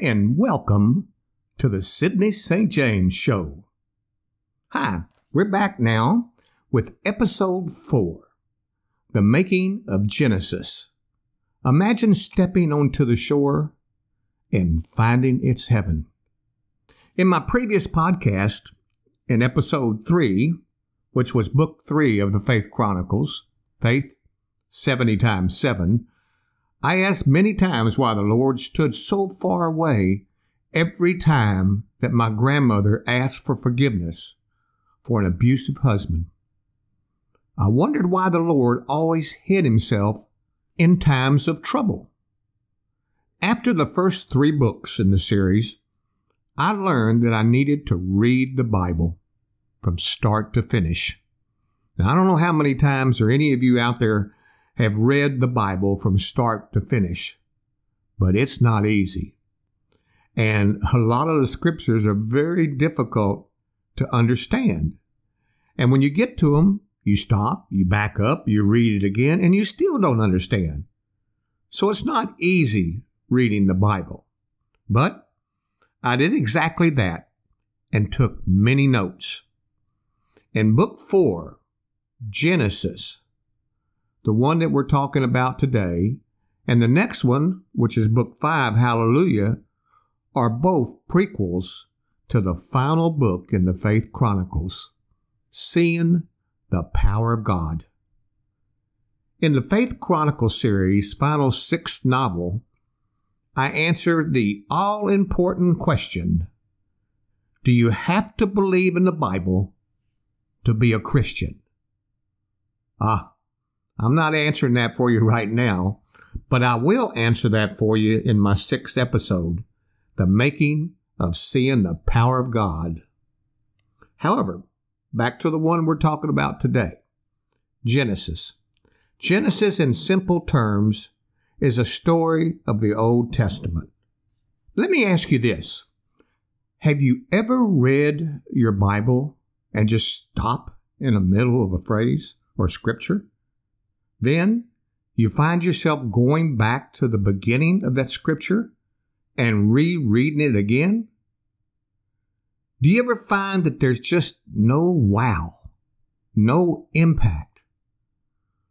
and welcome to the Sidney St. James Show. Hi, we're back now with episode 4 The Making of Genesis. Imagine stepping onto the shore and finding its heaven. In my previous podcast, in episode 3, which was book 3 of the Faith Chronicles, Faith 70 times 7, I asked many times why the Lord stood so far away every time that my grandmother asked for forgiveness for an abusive husband. I wondered why the Lord always hid himself in times of trouble. After the first three books in the series, I learned that I needed to read the Bible from start to finish. Now, I don't know how many times or any of you out there have read the Bible from start to finish, but it's not easy. And a lot of the scriptures are very difficult to understand. And when you get to them, you stop, you back up, you read it again, and you still don't understand. So it's not easy reading the Bible. But I did exactly that and took many notes. In book four, Genesis, the one that we're talking about today, and the next one, which is book five, Hallelujah, are both prequels to the final book in the Faith Chronicles, Seeing the Power of God. In the Faith Chronicles series, final sixth novel, I answer the all important question Do you have to believe in the Bible to be a Christian? Ah, I'm not answering that for you right now, but I will answer that for you in my sixth episode, The Making of Seeing the Power of God. However, back to the one we're talking about today Genesis. Genesis, in simple terms, is a story of the Old Testament. Let me ask you this Have you ever read your Bible and just stop in the middle of a phrase or scripture? Then you find yourself going back to the beginning of that scripture and rereading it again? Do you ever find that there's just no wow, no impact,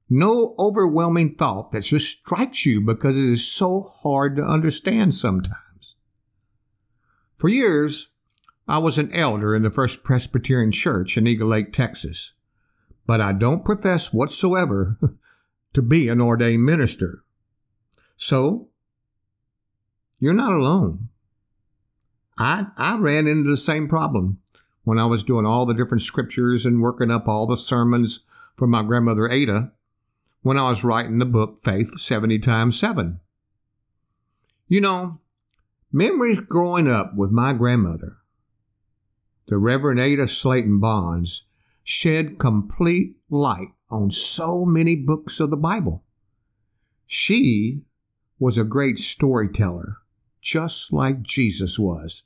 no overwhelming thought that just strikes you because it is so hard to understand sometimes? For years, I was an elder in the First Presbyterian Church in Eagle Lake, Texas, but I don't profess whatsoever to be an ordained minister. So, you're not alone. I, I ran into the same problem when I was doing all the different scriptures and working up all the sermons for my grandmother Ada when I was writing the book Faith 70 times 7. You know, memories growing up with my grandmother, the Reverend Ada Slaton Bonds, shed complete light on so many books of the Bible. She was a great storyteller, just like Jesus was,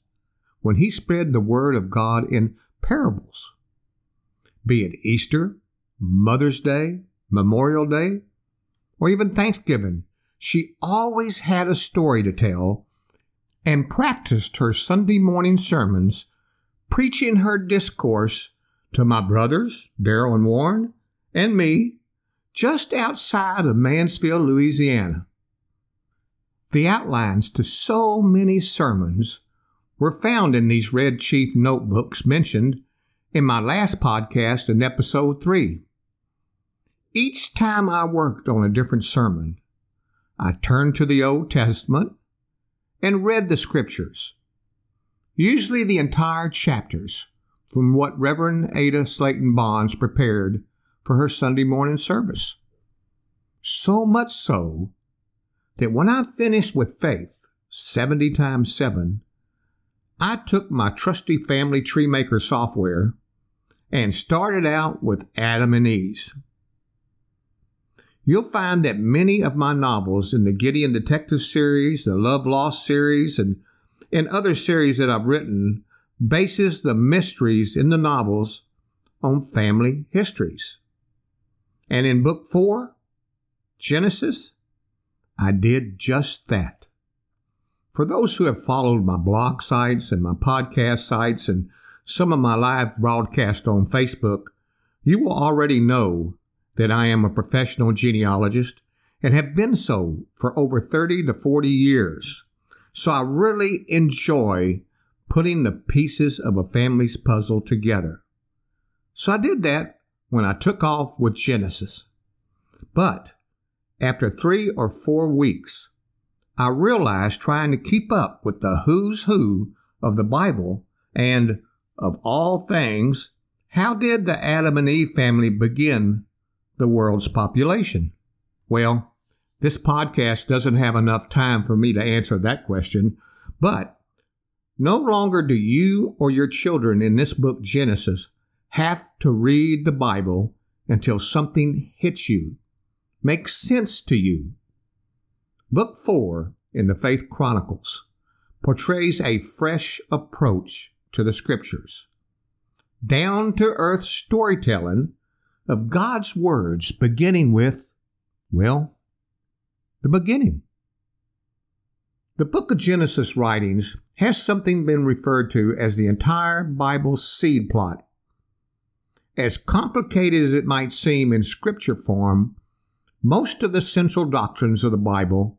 when he spread the word of God in parables. Be it Easter, Mother's Day, Memorial Day, or even Thanksgiving, she always had a story to tell and practiced her Sunday morning sermons, preaching her discourse to my brothers, Daryl and Warren, and me just outside of Mansfield, Louisiana. The outlines to so many sermons were found in these Red Chief notebooks mentioned in my last podcast in episode 3. Each time I worked on a different sermon, I turned to the Old Testament and read the scriptures, usually the entire chapters from what Reverend Ada Slaton Bonds prepared for her Sunday morning service. So much so that when I finished with faith 70 times 7, I took my trusty family tree maker software and started out with Adam and Eve. You'll find that many of my novels in the Gideon Detective series, the Love Lost series, and, and other series that I've written bases the mysteries in the novels on family histories. And in book four, Genesis, I did just that. For those who have followed my blog sites and my podcast sites and some of my live broadcasts on Facebook, you will already know that I am a professional genealogist and have been so for over 30 to 40 years. So I really enjoy putting the pieces of a family's puzzle together. So I did that when I took off with Genesis. But after three or four weeks, I realized trying to keep up with the who's who of the Bible and of all things, how did the Adam and Eve family begin the world's population? Well, this podcast doesn't have enough time for me to answer that question, but no longer do you or your children in this book, Genesis, have to read the Bible until something hits you, makes sense to you. Book 4 in the Faith Chronicles portrays a fresh approach to the Scriptures. Down to earth storytelling of God's words beginning with, well, the beginning. The book of Genesis writings has something been referred to as the entire Bible's seed plot. As complicated as it might seem in scripture form, most of the central doctrines of the Bible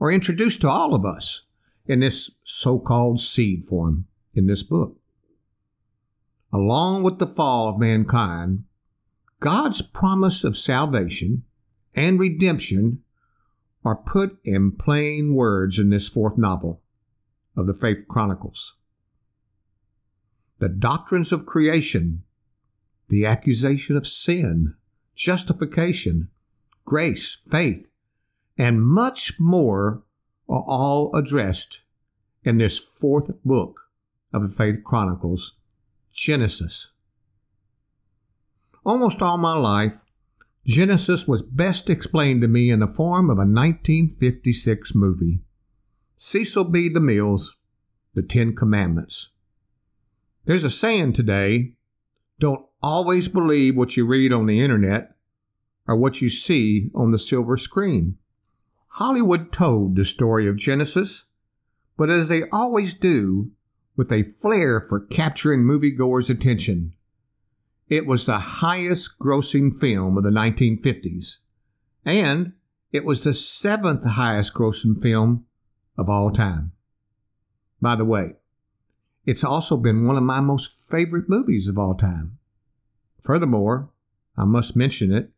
are introduced to all of us in this so called seed form in this book. Along with the fall of mankind, God's promise of salvation and redemption are put in plain words in this fourth novel of the Faith Chronicles. The doctrines of creation, the accusation of sin, justification, grace, faith, and much more are all addressed in this fourth book of the Faith Chronicles, Genesis. Almost all my life, Genesis was best explained to me in the form of a 1956 movie, Cecil B. DeMille's The Ten Commandments. There's a saying today, don't always believe what you read on the internet or what you see on the silver screen. Hollywood told the story of Genesis, but as they always do, with a flair for capturing moviegoers' attention. It was the highest grossing film of the 1950s, and it was the seventh highest grossing film of all time. By the way, it's also been one of my most favorite movies of all time. Furthermore, I must mention it,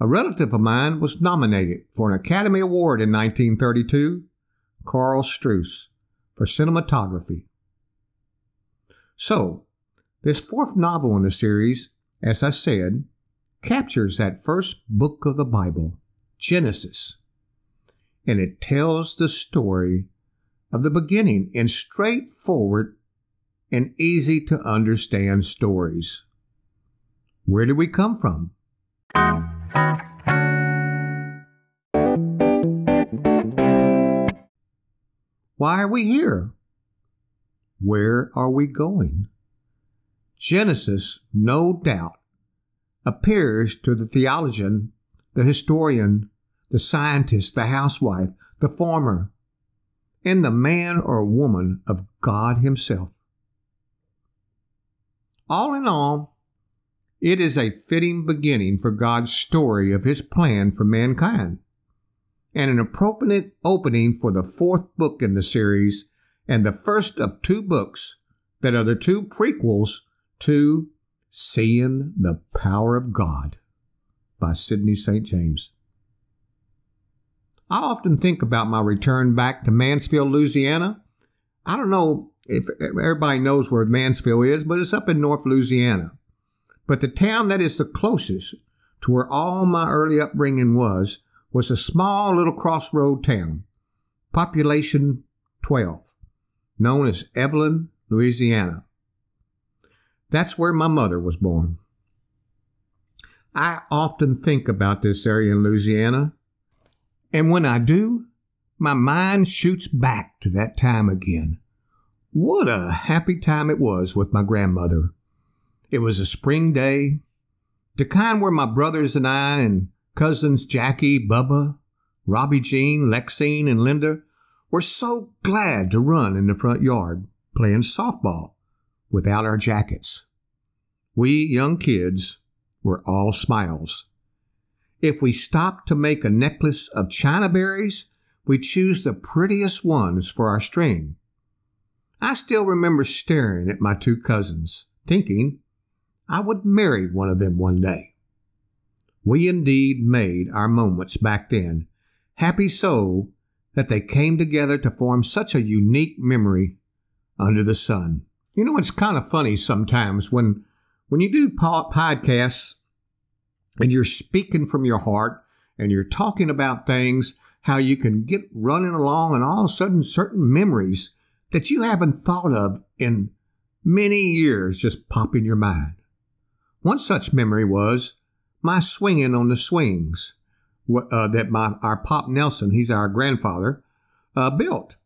a relative of mine was nominated for an Academy Award in 1932, Karl Struss, for cinematography. So, this fourth novel in the series, as I said, captures that first book of the Bible, Genesis, and it tells the story of the beginning in straightforward and easy to understand stories. Where did we come from? Why are we here? Where are we going? Genesis, no doubt, appears to the theologian, the historian, the scientist, the housewife, the farmer, and the man or woman of God Himself. All in all, it is a fitting beginning for God's story of His plan for mankind, and an appropriate opening for the fourth book in the series and the first of two books that are the two prequels to Seeing the Power of God by Sidney St. James. I often think about my return back to Mansfield, Louisiana. I don't know if everybody knows where Mansfield is, but it's up in North Louisiana. But the town that is the closest to where all my early upbringing was was a small little crossroad town, population 12 known as Evelyn, Louisiana. That's where my mother was born. I often think about this area in Louisiana, and when I do, my mind shoots back to that time again. What a happy time it was with my grandmother. It was a spring day, the kind where my brothers and I and cousins Jackie, Bubba, Robbie Jean, Lexine, and Linda were so glad to run in the front yard playing softball without our jackets. We young kids were all smiles. If we stopped to make a necklace of china berries, we choose the prettiest ones for our string. I still remember staring at my two cousins, thinking I would marry one of them one day. We indeed made our moments back then, happy so that they came together to form such a unique memory under the sun. You know, it's kind of funny sometimes when when you do podcasts and you're speaking from your heart and you're talking about things, how you can get running along and all of a sudden certain memories that you haven't thought of in many years just pop in your mind. One such memory was my swinging on the swings uh, that my our Pop Nelson, he's our grandfather, uh, built.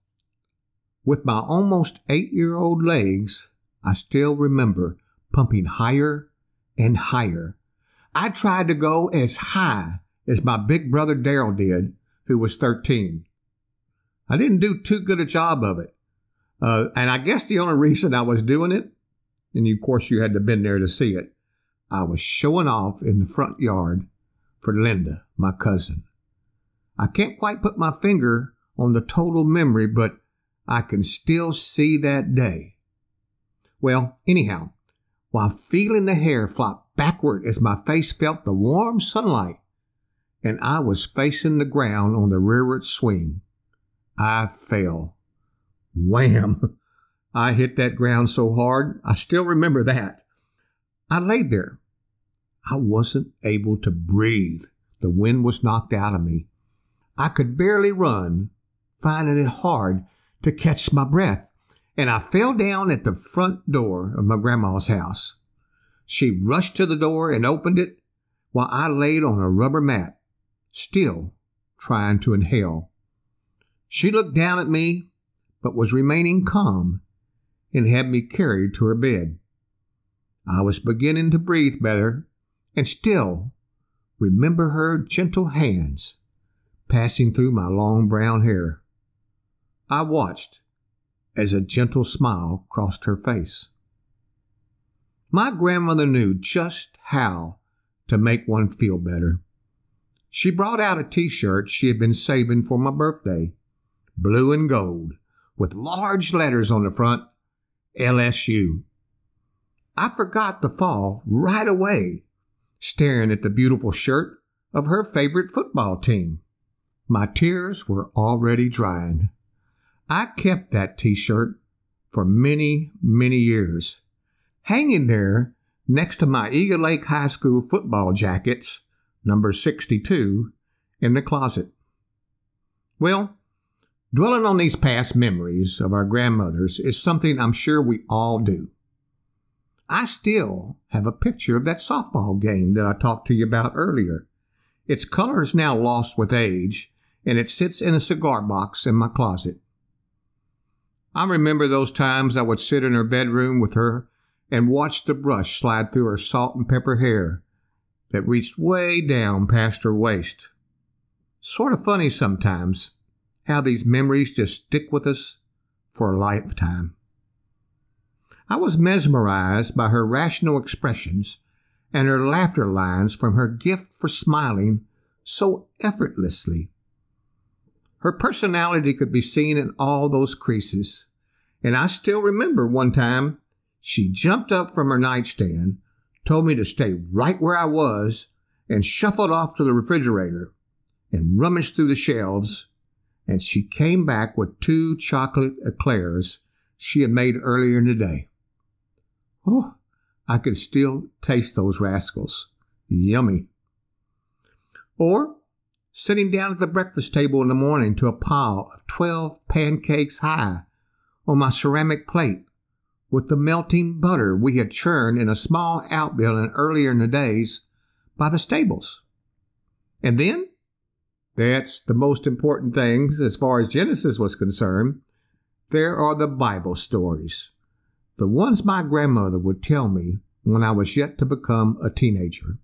With my almost eight year old legs, I still remember pumping higher and higher. I tried to go as high as my big brother Daryl did, who was 13. I didn't do too good a job of it. Uh, and I guess the only reason I was doing it, and of course you had to have been there to see it, I was showing off in the front yard for Linda, my cousin. I can't quite put my finger on the total memory, but I can still see that day. Well, anyhow, while feeling the hair flop backward as my face felt the warm sunlight, and I was facing the ground on the rearward swing, I fell. Wham! I hit that ground so hard, I still remember that. I laid there. I wasn't able to breathe. The wind was knocked out of me. I could barely run, finding it hard to catch my breath, and I fell down at the front door of my grandma's house. She rushed to the door and opened it while I laid on a rubber mat, still trying to inhale. She looked down at me but was remaining calm and had me carried to her bed. I was beginning to breathe better and still remember her gentle hands passing through my long brown hair. I watched as a gentle smile crossed her face. My grandmother knew just how to make one feel better. She brought out a t shirt she had been saving for my birthday, blue and gold, with large letters on the front LSU. I forgot the fall right away, staring at the beautiful shirt of her favorite football team. My tears were already drying. I kept that t shirt for many, many years, hanging there next to my Eagle Lake High School football jackets, number 62, in the closet. Well, Dwelling on these past memories of our grandmothers is something I'm sure we all do. I still have a picture of that softball game that I talked to you about earlier. Its color is now lost with age, and it sits in a cigar box in my closet. I remember those times I would sit in her bedroom with her and watch the brush slide through her salt and pepper hair that reached way down past her waist. Sort of funny sometimes how these memories just stick with us for a lifetime. I was mesmerized by her rational expressions and her laughter lines from her gift for smiling so effortlessly. Her personality could be seen in all those creases, and I still remember one time she jumped up from her nightstand, told me to stay right where I was, and shuffled off to the refrigerator and rummaged through the shelves and she came back with two chocolate eclairs she had made earlier in the day. Oh, I could still taste those rascals. Yummy. Or sitting down at the breakfast table in the morning to a pile of 12 pancakes high on my ceramic plate with the melting butter we had churned in a small outbuilding earlier in the days by the stables. And then that's the most important things as far as Genesis was concerned. There are the Bible stories, the ones my grandmother would tell me when I was yet to become a teenager.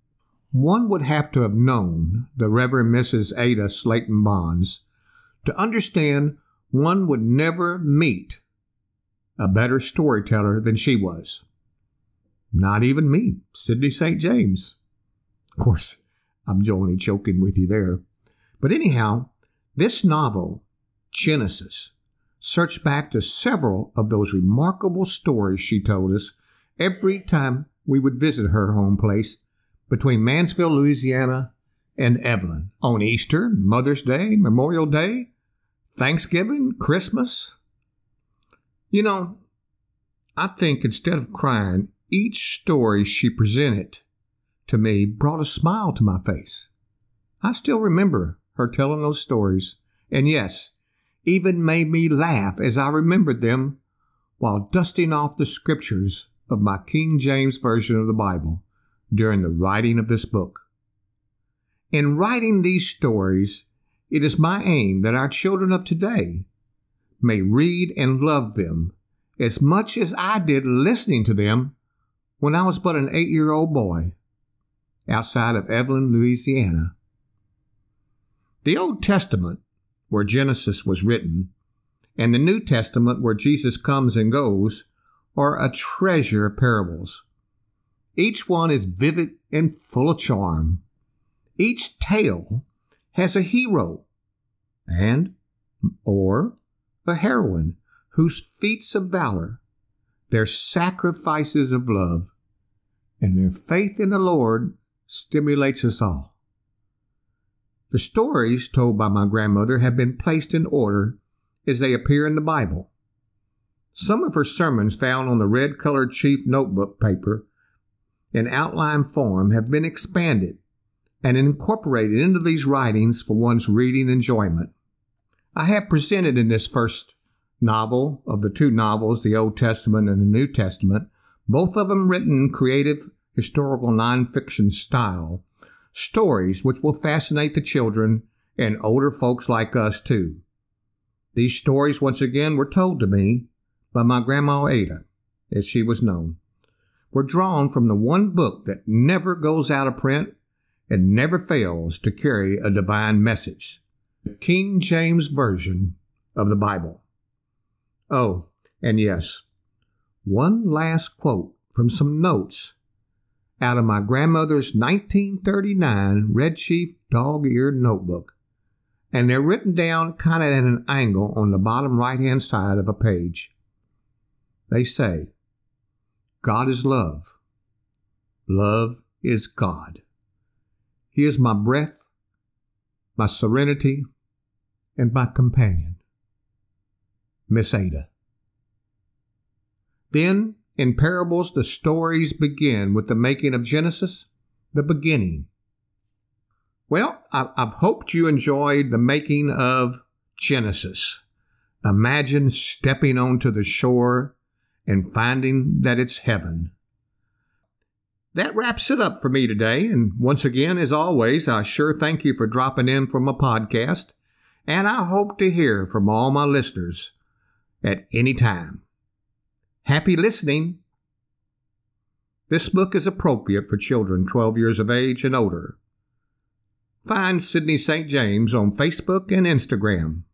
One would have to have known the Reverend Mrs. Ada Slaton Bonds to understand one would never meet a better storyteller than she was. Not even me, Sidney St. James. Of course, I'm only joking with you there. But anyhow, this novel, Genesis, searched back to several of those remarkable stories she told us every time we would visit her home place between Mansfield, Louisiana and Evelyn on Easter, Mother's Day, Memorial Day, Thanksgiving, Christmas. You know, I think instead of crying, each story she presented to me brought a smile to my face. I still remember her telling those stories, and yes, even made me laugh as I remembered them while dusting off the scriptures of my King James Version of the Bible during the writing of this book. In writing these stories, it is my aim that our children of today may read and love them as much as I did listening to them when I was but an eight year old boy outside of Evelyn, Louisiana. The Old Testament, where Genesis was written, and the New Testament, where Jesus comes and goes, are a treasure of parables. Each one is vivid and full of charm. Each tale has a hero and or a heroine whose feats of valor, their sacrifices of love, and their faith in the Lord stimulates us all. The stories told by my grandmother have been placed in order as they appear in the Bible. Some of her sermons found on the red colored chief notebook paper in outline form have been expanded and incorporated into these writings for one's reading enjoyment. I have presented in this first novel of the two novels, the Old Testament and the New Testament, both of them written in creative historical nonfiction style, stories which will fascinate the children and older folks like us too. These stories, once again, were told to me by my Grandma Ada, as she was known, were drawn from the one book that never goes out of print and never fails to carry a divine message the King James Version of the Bible. Oh, and yes, one last quote from some notes out of my grandmother's 1939 Red Chief dog eared notebook. And they're written down kind of at an angle on the bottom right hand side of a page. They say, God is love. Love is God. He is my breath, my serenity, and my companion. Miss Ada. Then, in parables, the stories begin with the making of Genesis, the beginning. Well, I've hoped you enjoyed the making of Genesis. Imagine stepping onto the shore and finding that it's heaven. That wraps it up for me today. And once again, as always, I sure thank you for dropping in from a podcast. And I hope to hear from all my listeners at any time. Happy listening! This book is appropriate for children 12 years of age and older. Find Sidney St. James on Facebook and Instagram.